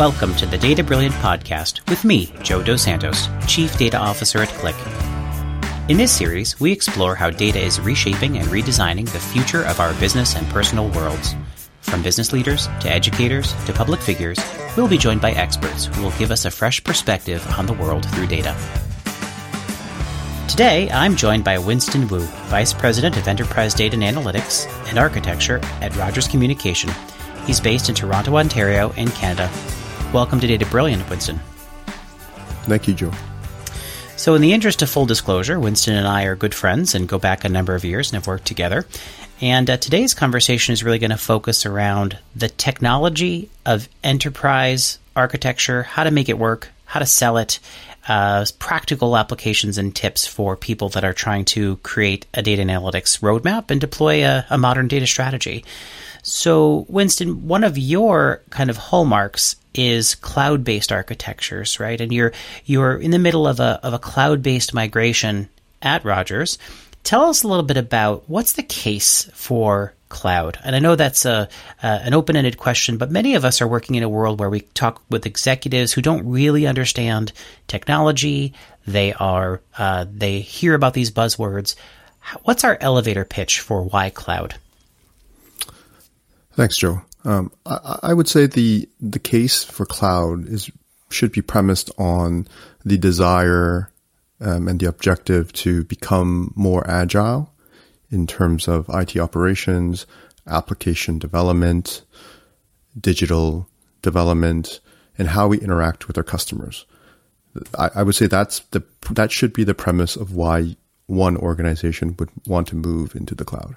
Welcome to the Data Brilliant podcast with me, Joe Dos Santos, Chief Data Officer at Qlik. In this series, we explore how data is reshaping and redesigning the future of our business and personal worlds. From business leaders to educators to public figures, we'll be joined by experts who will give us a fresh perspective on the world through data. Today, I'm joined by Winston Wu, Vice President of Enterprise Data and Analytics and Architecture at Rogers Communication. He's based in Toronto, Ontario, in Canada. Welcome to Data Brilliant, Winston. Thank you, Joe. So, in the interest of full disclosure, Winston and I are good friends and go back a number of years and have worked together. And uh, today's conversation is really going to focus around the technology of enterprise architecture, how to make it work, how to sell it, uh, practical applications and tips for people that are trying to create a data analytics roadmap and deploy a, a modern data strategy. So, Winston, one of your kind of hallmarks is cloud-based architectures, right? And you're you're in the middle of a of a cloud-based migration at Rogers. Tell us a little bit about what's the case for cloud. And I know that's a, an open-ended question, but many of us are working in a world where we talk with executives who don't really understand technology. They are uh, they hear about these buzzwords. What's our elevator pitch for why cloud? Thanks, Joe. Um, I, I, would say the the case for cloud is should be premised on the desire um, and the objective to become more agile in terms of IT operations, application development, digital development, and how we interact with our customers. I, I would say that's the that should be the premise of why one organization would want to move into the cloud.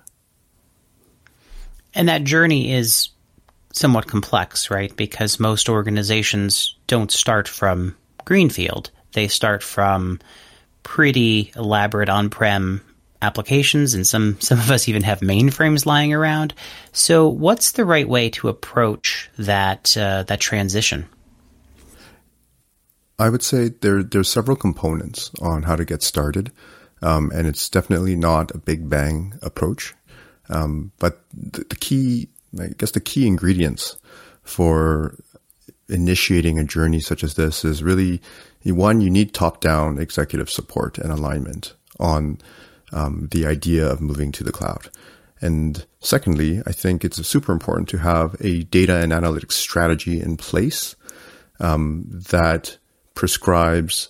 And that journey is somewhat complex, right? Because most organizations don't start from greenfield. They start from pretty elaborate on-prem applications and some some of us even have mainframes lying around. So what's the right way to approach that uh, that transition? I would say there there's several components on how to get started. Um, and it's definitely not a big bang approach. Um, but the, the key I guess the key ingredients for initiating a journey such as this is really one, you need top down executive support and alignment on um, the idea of moving to the cloud. And secondly, I think it's super important to have a data and analytics strategy in place um, that prescribes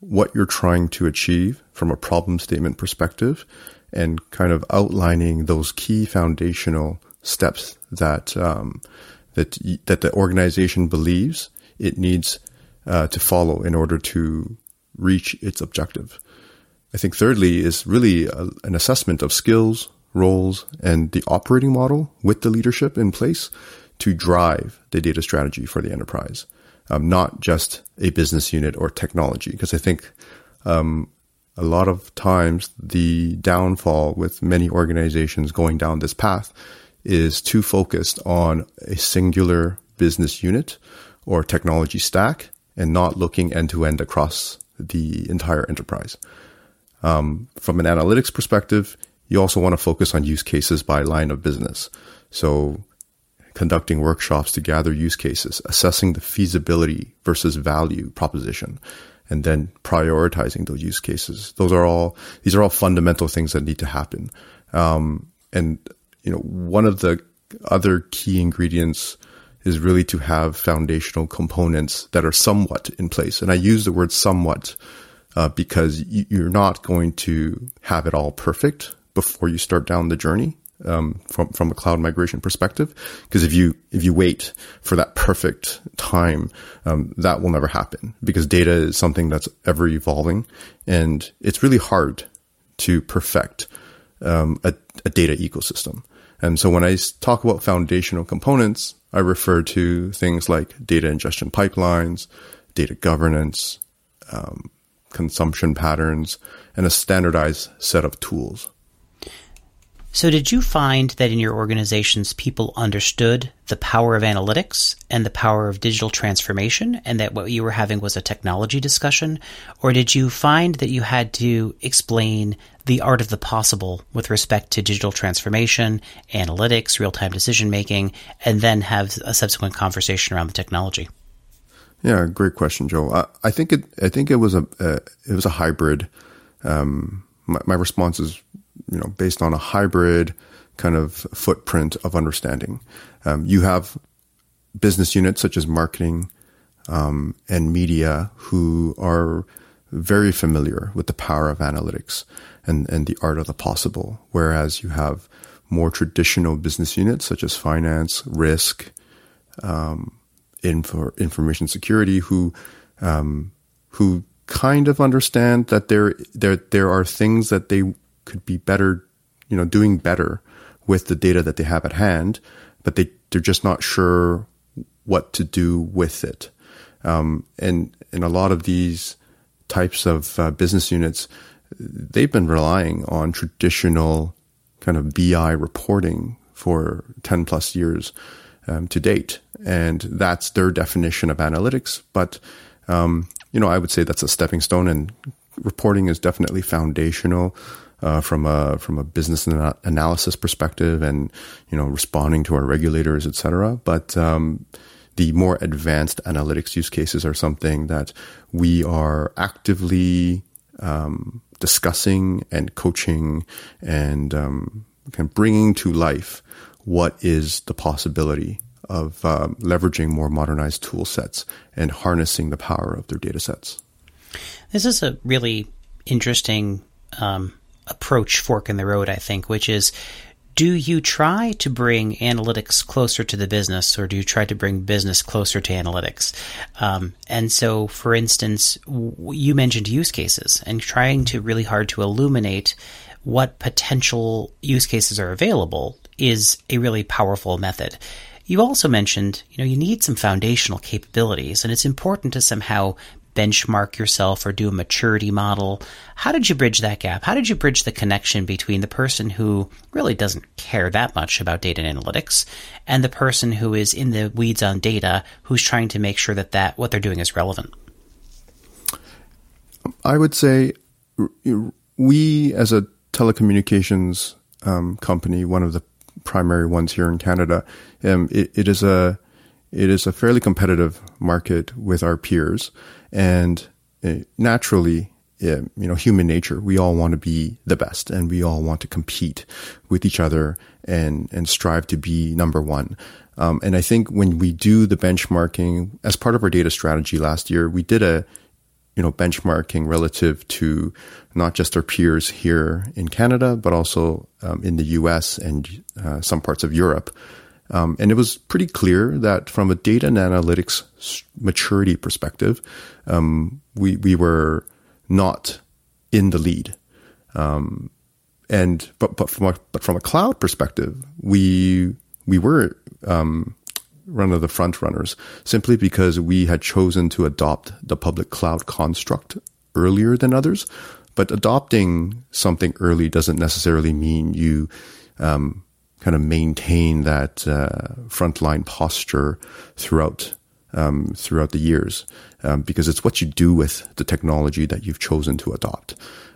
what you're trying to achieve from a problem statement perspective and kind of outlining those key foundational steps that um, that that the organization believes it needs uh, to follow in order to reach its objective. I think thirdly is really a, an assessment of skills, roles, and the operating model with the leadership in place to drive the data strategy for the enterprise, um, not just a business unit or technology. Because I think um, a lot of times the downfall with many organizations going down this path is too focused on a singular business unit or technology stack and not looking end to end across the entire enterprise. Um, from an analytics perspective, you also want to focus on use cases by line of business. So conducting workshops to gather use cases, assessing the feasibility versus value proposition, and then prioritizing those use cases. Those are all, these are all fundamental things that need to happen. Um, and you know, one of the other key ingredients is really to have foundational components that are somewhat in place. And I use the word somewhat uh, because you're not going to have it all perfect before you start down the journey um, from from a cloud migration perspective. Because if you if you wait for that perfect time, um, that will never happen. Because data is something that's ever evolving, and it's really hard to perfect um, a, a data ecosystem. And so when I talk about foundational components, I refer to things like data ingestion pipelines, data governance, um, consumption patterns, and a standardized set of tools. So, did you find that in your organizations, people understood the power of analytics and the power of digital transformation, and that what you were having was a technology discussion? Or did you find that you had to explain the art of the possible with respect to digital transformation, analytics, real time decision making, and then have a subsequent conversation around the technology? Yeah, great question, Joe. I, I think it. I think it was a. Uh, it was a hybrid. Um, my, my response is, you know, based on a hybrid kind of footprint of understanding. Um, you have business units such as marketing um, and media who are very familiar with the power of analytics and, and the art of the possible, whereas you have more traditional business units such as finance, risk, um, info, information security, who um, who kind of understand that there there there are things that they could be better, you know, doing better with the data that they have at hand, but they they're just not sure what to do with it. Um, and in a lot of these types of uh, business units, they've been relying on traditional kind of BI reporting for 10 plus years um, to date. And that's their definition of analytics. But, um, you know, I would say that's a stepping stone and reporting is definitely foundational. Uh, from a from a business analysis perspective, and you know, responding to our regulators, et cetera. But um, the more advanced analytics use cases are something that we are actively um, discussing and coaching and um, kind of bringing to life what is the possibility of um, leveraging more modernized tool sets and harnessing the power of their data sets. This is a really interesting um, approach, fork in the road, I think, which is do you try to bring analytics closer to the business or do you try to bring business closer to analytics? Um, and so, for instance, w- you mentioned use cases and trying to really hard to illuminate what potential use cases are available is a really powerful method. You also mentioned, you know, you need some foundational capabilities and it's important to somehow benchmark yourself or do a maturity model. How did you bridge that gap? How did you bridge the connection between the person who really doesn't care that much about data and analytics and the person who is in the weeds on data who's trying to make sure that, that what they're doing is relevant? I would say we, as a telecommunications um, company, one of the primary ones here in Canada, um, it, it is a it is a fairly competitive market with our peers. And uh, naturally, uh, you know, human nature, we all want to be the best and we all want to compete with each other and, and strive to be number one. Um, and I think when we do the benchmarking as part of our data strategy last year, we did a, you know, benchmarking relative to not just our peers here in Canada, but also um, in the US and uh, some parts of Europe. Um, and it was pretty clear that from a data and analytics maturity perspective, um, we we were not in the lead. Um, and but but from a but from a cloud perspective, we we were um, one of the front runners simply because we had chosen to adopt the public cloud construct earlier than others. But adopting something early doesn't necessarily mean you um, kind of maintain that uh, frontline posture throughout um, throughout the years, um, because it's what you do with the technology that you've chosen to adopt.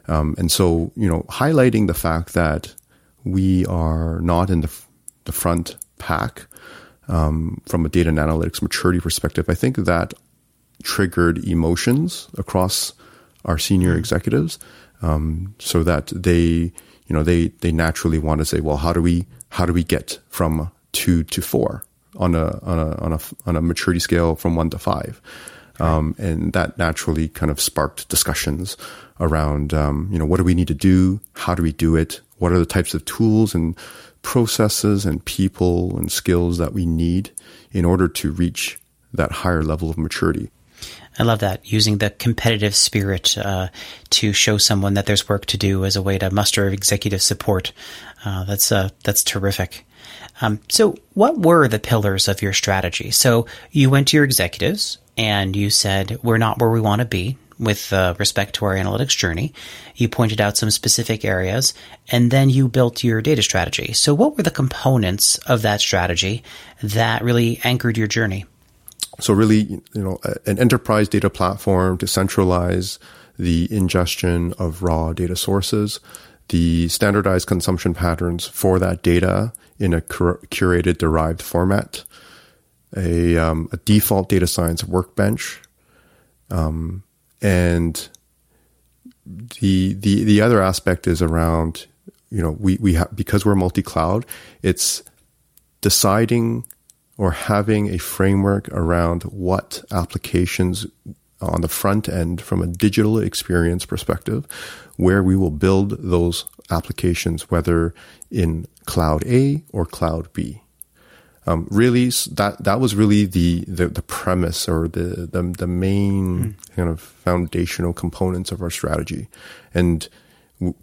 Um, and so, you know, highlighting the fact that we are not in the the front pack um, from a data and analytics maturity perspective, I think that triggered emotions across our senior mm-hmm. executives, um, so that they, you know, they they naturally want to say, well, how do we how do we get from two to four on a on a on a on a maturity scale from one to five? Um, and that naturally kind of sparked discussions around, um, you know, what do we need to do? How do we do it? What are the types of tools and processes and people and skills that we need in order to reach that higher level of maturity? I love that using the competitive spirit uh, to show someone that there's work to do as a way to muster executive support. Uh, that's uh, that's terrific. Um, so, what were the pillars of your strategy? So, you went to your executives and you said, "We're not where we want to be." With uh, respect to our analytics journey, you pointed out some specific areas, and then you built your data strategy. So, what were the components of that strategy that really anchored your journey? So really, you know, an enterprise data platform to centralize the ingestion of raw data sources, the standardized consumption patterns for that data in a curated derived format, a, um, a default data science workbench, um, and the the the other aspect is around you know we we because we're multi cloud, it's deciding or having a framework around what applications on the front end from a digital experience perspective, where we will build those applications, whether in cloud A or cloud B. Um, really, that that was really the, the, the premise or the the, the main mm. kind of foundational components of our strategy, and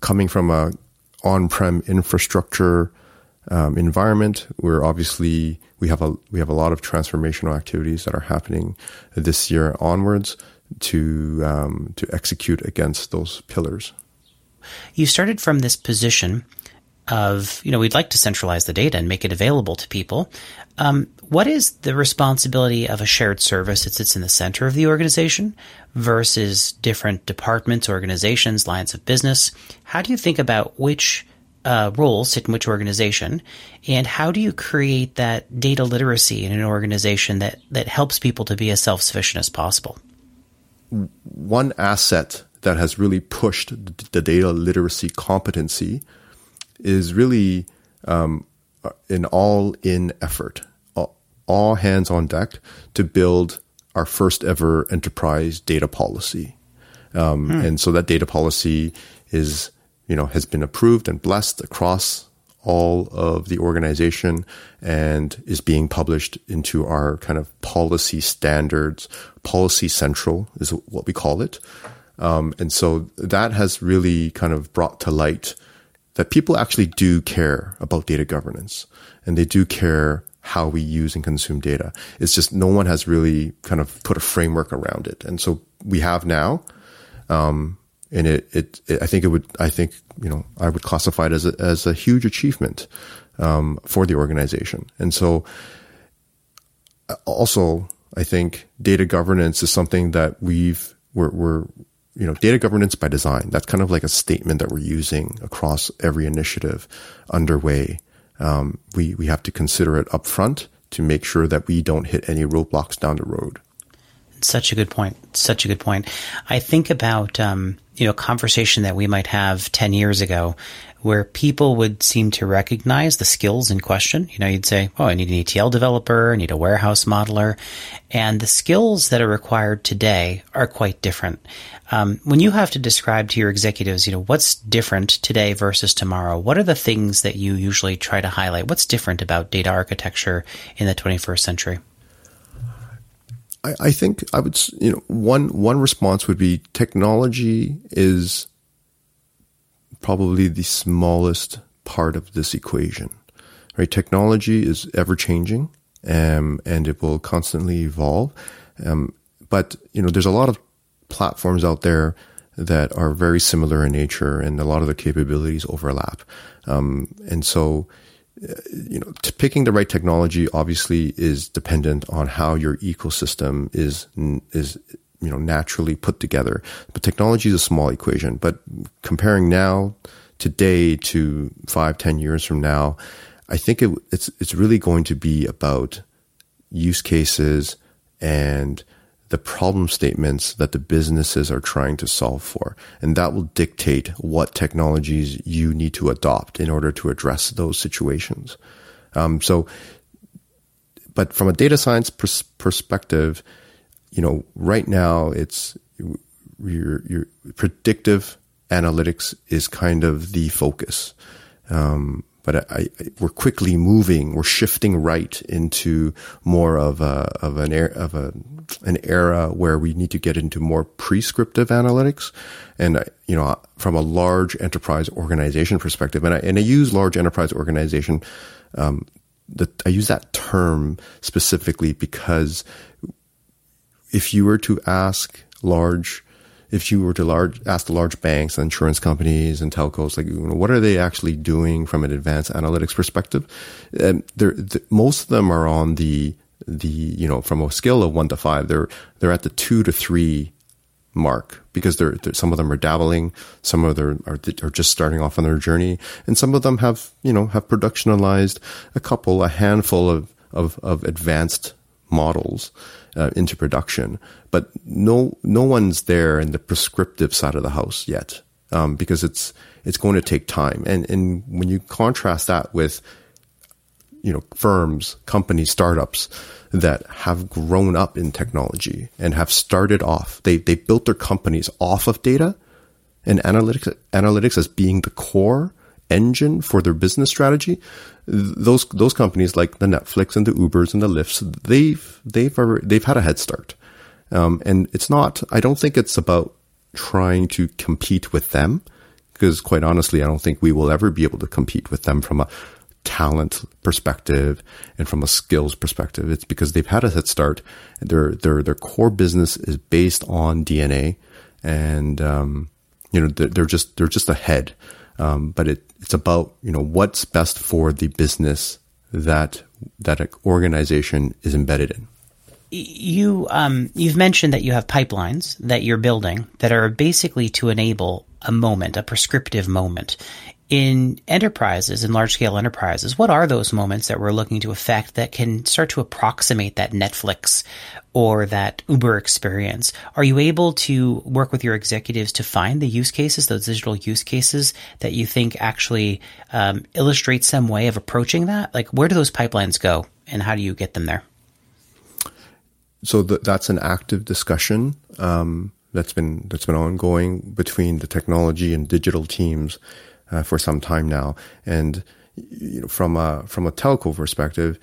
coming from a on-prem infrastructure um, environment, we're obviously we have a we have a lot of transformational activities that are happening this year onwards to um, to execute against those pillars. You started from this position of, you know, we'd like to centralize the data and make it available to people. Um, what is the responsibility of a shared service that sits in the center of the organization versus different departments, organizations, lines of business? How do you think about which uh, roles sit in which organization, and how do you create that data literacy in an organization that that helps people to be as self sufficient as possible? One asset that has really pushed the data literacy competency is really um, an all in effort, all hands on deck to build our first ever enterprise data policy. Um, hmm. And so that data policy is, you know, has been approved and blessed across all of the organization and is being published into our kind of policy standards. Policy Central is what we call it. Um, and so that has really kind of brought to light that people actually do care about data governance and they do care how we use and consume data. It's just no one has really kind of put a framework around it. And so we have now, um, and it, it, it, I think it would, I think, you know, I would classify it as a, as a huge achievement, um, for the organization. And so also, I think data governance is something that we've, we're, we're, you know, data governance by design. That's kind of like a statement that we're using across every initiative underway. Um, we we have to consider it upfront to make sure that we don't hit any roadblocks down the road. Such a good point. Such a good point. I think about um, you know conversation that we might have ten years ago, where people would seem to recognize the skills in question. You know, you'd say, "Oh, I need an ETL developer, I need a warehouse modeler," and the skills that are required today are quite different. Um, when you have to describe to your executives, you know, what's different today versus tomorrow, what are the things that you usually try to highlight? What's different about data architecture in the 21st century? I, I think I would, you know, one one response would be technology is probably the smallest part of this equation. Right? Technology is ever changing, um, and it will constantly evolve. Um, but you know, there's a lot of platforms out there that are very similar in nature and a lot of the capabilities overlap. Um, and so, you know, picking the right technology obviously is dependent on how your ecosystem is, is, you know, naturally put together. But technology is a small equation. But comparing now, today to five, ten years from now, I think it, it's, it's really going to be about use cases and the problem statements that the businesses are trying to solve for. And that will dictate what technologies you need to adopt in order to address those situations. Um, so, but from a data science pers- perspective, you know, right now it's your, your predictive analytics is kind of the focus. Um, but I, I, we're quickly moving, we're shifting right into more of a, of an, of a, an era where we need to get into more prescriptive analytics. And, you know, from a large enterprise organization perspective, and I, and I use large enterprise organization, um, I use that term specifically because if you were to ask large if you were to large, ask the large banks and insurance companies and telcos, like, you know, what are they actually doing from an advanced analytics perspective? Um, the, most of them are on the, the, you know, from a scale of one to five, they're, they're at the two to three mark because they're, they're, some of them are dabbling, some of them are, are just starting off on their journey, and some of them have you know have productionalized a couple, a handful of of, of advanced models uh, into production, but no no one's there in the prescriptive side of the house yet um, because it's it's going to take time. And and when you contrast that with you know firms, companies, startups that have grown up in technology and have started off, they they built their companies off of data and analytics analytics as being the core engine for their business strategy, those those companies like the Netflix and the Ubers and the Lyfts, they've they've they've had a head start, um, and it's not. I don't think it's about trying to compete with them, because quite honestly, I don't think we will ever be able to compete with them from a talent perspective and from a skills perspective. It's because they've had a head start. Their their their core business is based on DNA, and um, you know they're, they're just they're just ahead. Um, but it, it's about you know what's best for the business that that an organization is embedded in. You um, you've mentioned that you have pipelines that you're building that are basically to enable a moment, a prescriptive moment in enterprises, in large scale enterprises, what are those moments that we're looking to affect that can start to approximate that Netflix or that Uber experience? Are you able to work with your executives to find the use cases, those digital use cases that you think actually um, illustrate some way of approaching that? Like, where do those pipelines go and how do you get them there? So th- that's an active discussion. Um, that's been that's been ongoing between the technology and digital teams uh, for some time now. And you know, from a from a telco perspective,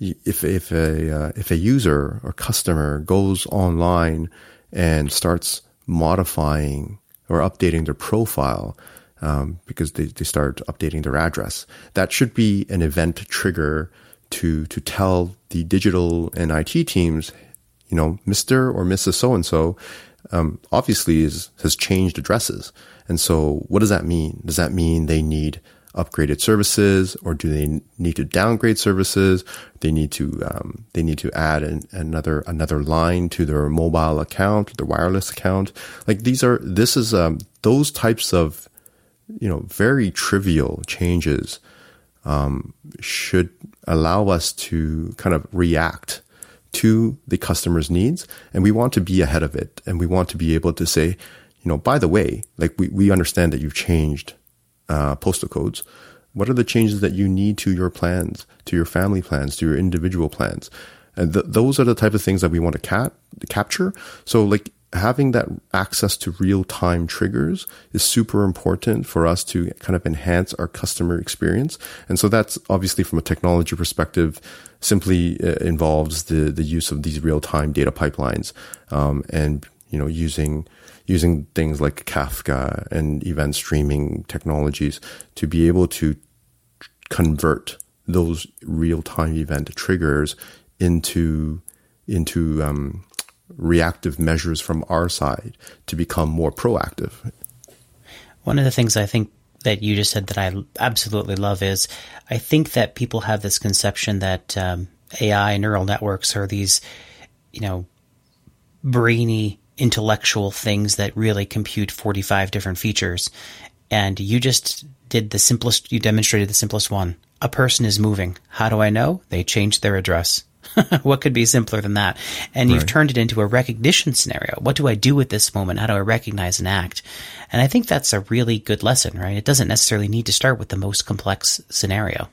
if if a uh, if a user or customer goes online and starts modifying or updating their profile um, because they, they start updating their address, that should be an event trigger to to tell the digital and IT teams, you know, Mister or Mrs. So and so, obviously is, has changed addresses. And so what does that mean? Does that mean they need upgraded services or do they need to downgrade services? They need to, um, they need to add an, another, another line to their mobile account, their wireless account. Like these are, this is, um, those types of, you know, very trivial changes, um, should allow us to kind of react to the customer's needs. And we want to be ahead of it. And we want to be able to say, you know, by the way, like we, we understand that you've changed uh, postal codes. What are the changes that you need to your plans, to your family plans, to your individual plans? And th- those are the type of things that we want to cap- capture. So like having that access to real time triggers is super important for us to kind of enhance our customer experience. And so that's obviously from a technology perspective, simply uh, involves the, the use of these real time data pipelines, um, and, you know, using, using things like Kafka and event streaming technologies to be able to convert those real time event triggers into into um, reactive measures from our side to become more proactive. One of the things I think that you just said that I absolutely love is I think that people have this conception that um, AI neural networks are these, you know, brainy intellectual things that really compute 45 different features. And you just did the simplest, you demonstrated the simplest one. A person is moving. How do I know? They changed their address. what could be simpler than that? And right. you've turned it into a recognition scenario. What do I do with this moment? How do I recognize an act? And I think that's a really good lesson, right? It doesn't necessarily need to start with the most complex scenario.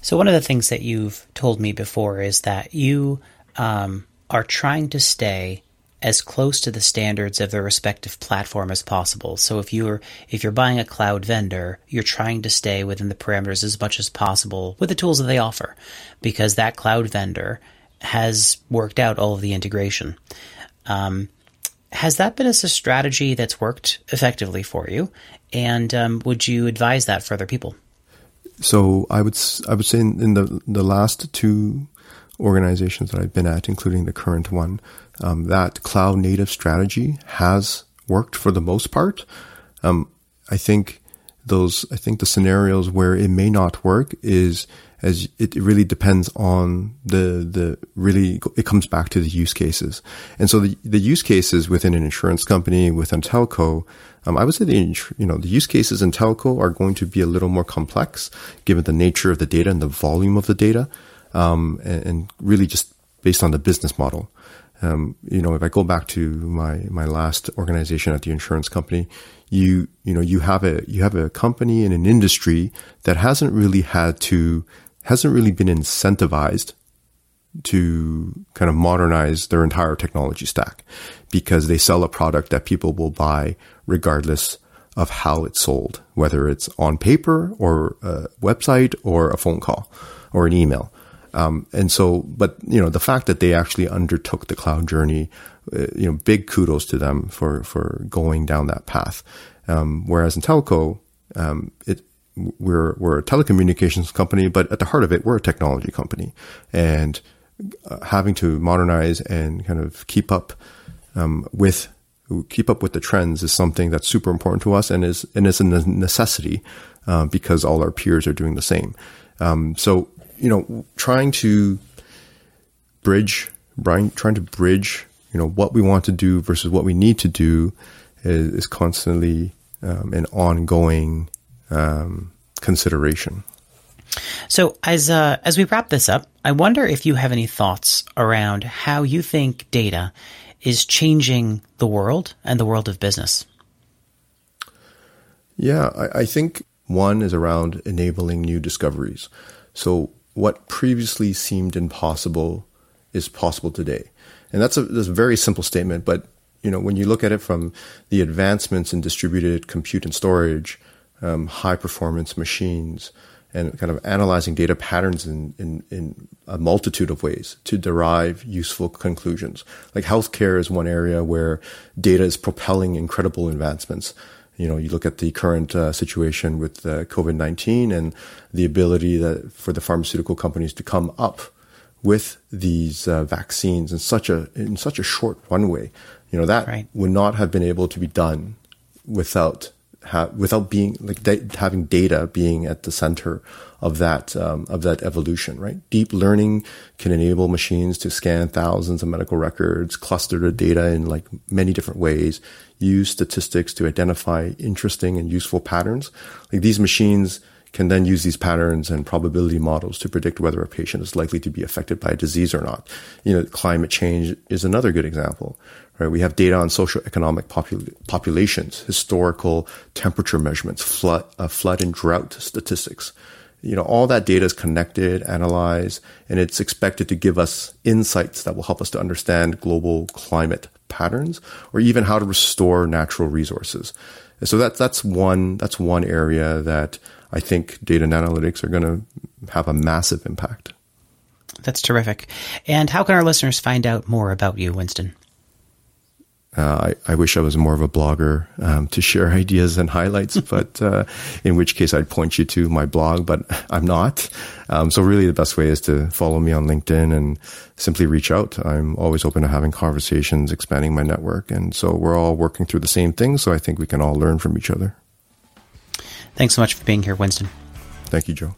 So one of the things that you've told me before is that you um, are trying to stay as close to the standards of their respective platform as possible. So if you're if you're buying a cloud vendor, you're trying to stay within the parameters as much as possible with the tools that they offer, because that cloud vendor has worked out all of the integration. Um, has that been a strategy that's worked effectively for you? And um, would you advise that for other people? So I would I would say in, in the the last two organizations that I've been at, including the current one, um, that cloud native strategy has worked for the most part. Um, I think those, I think the scenarios where it may not work is as it really depends on the, the really, it comes back to the use cases. And so the, the use cases within an insurance company, within telco, um, I would say the, you know, the use cases in telco are going to be a little more complex given the nature of the data and the volume of the data. Um, and, and, really just based on the business model. Um, you know, if I go back to my my last organization at the insurance company, you you know you have a you have a company in an industry that hasn't really had to hasn't really been incentivized to kind of modernize their entire technology stack because they sell a product that people will buy regardless of how it's sold, whether it's on paper or a website or a phone call or an email. Um, and so, but you know, the fact that they actually undertook the cloud journey, uh, you know, big kudos to them for for going down that path. Um, whereas in telco, um, it we're we're a telecommunications company, but at the heart of it, we're a technology company, and uh, having to modernize and kind of keep up um, with keep up with the trends is something that's super important to us and is and is a necessity uh, because all our peers are doing the same. Um, so you know, trying to bridge, trying to bridge, you know, what we want to do versus what we need to do is, is constantly um, an ongoing um, consideration. So as uh, as we wrap this up, I wonder if you have any thoughts around how you think data is changing the world and the world of business. Yeah, I, I think one is around enabling new discoveries. So what previously seemed impossible is possible today, and that's a, that's a very simple statement, but you know when you look at it from the advancements in distributed compute and storage, um, high performance machines, and kind of analyzing data patterns in, in, in a multitude of ways to derive useful conclusions. Like healthcare is one area where data is propelling incredible advancements. You know, you look at the current uh, situation with uh, COVID 19 and the ability that for the pharmaceutical companies to come up with these uh, vaccines in such a in such a short runway. You know that right. would not have been able to be done without ha- without being like having data being at the center of that um, of that evolution, right? Deep learning can enable machines to scan thousands of medical records, cluster the data in like many different ways, use statistics to identify interesting and useful patterns. Like these machines can then use these patterns and probability models to predict whether a patient is likely to be affected by a disease or not. You know, climate change is another good example, right? We have data on social economic popul- populations, historical temperature measurements, flood, uh, flood and drought statistics. You know, all that data is connected, analyzed, and it's expected to give us insights that will help us to understand global climate patterns or even how to restore natural resources. so that, that's one, that's one area that I think data and analytics are going to have a massive impact. That's terrific. And how can our listeners find out more about you, Winston? Uh, I, I, wish I was more of a blogger um, to share ideas and highlights, but uh, in which case I'd point you to my blog, but I'm not. Um, so really the best way is to follow me on LinkedIn and simply reach out. I'm always open to having conversations, expanding my network. And so we're all working through the same thing. So I think we can all learn from each other. Thanks so much for being here, Winston. Thank you, Joe.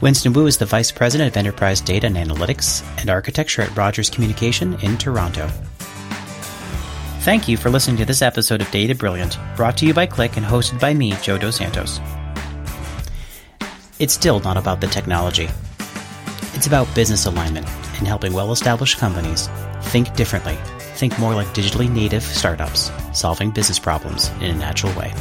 Winston Wu is the Vice President of Enterprise Data and Analytics and Architecture at Rogers Communication in Toronto. Thank you for listening to this episode of Data Brilliant, brought to you by Qlik and hosted by me, Joe Dos Santos. It's still not about the technology. It's about business alignment and helping well established companies think differently, think more like digitally native startups, solving business problems in a natural way.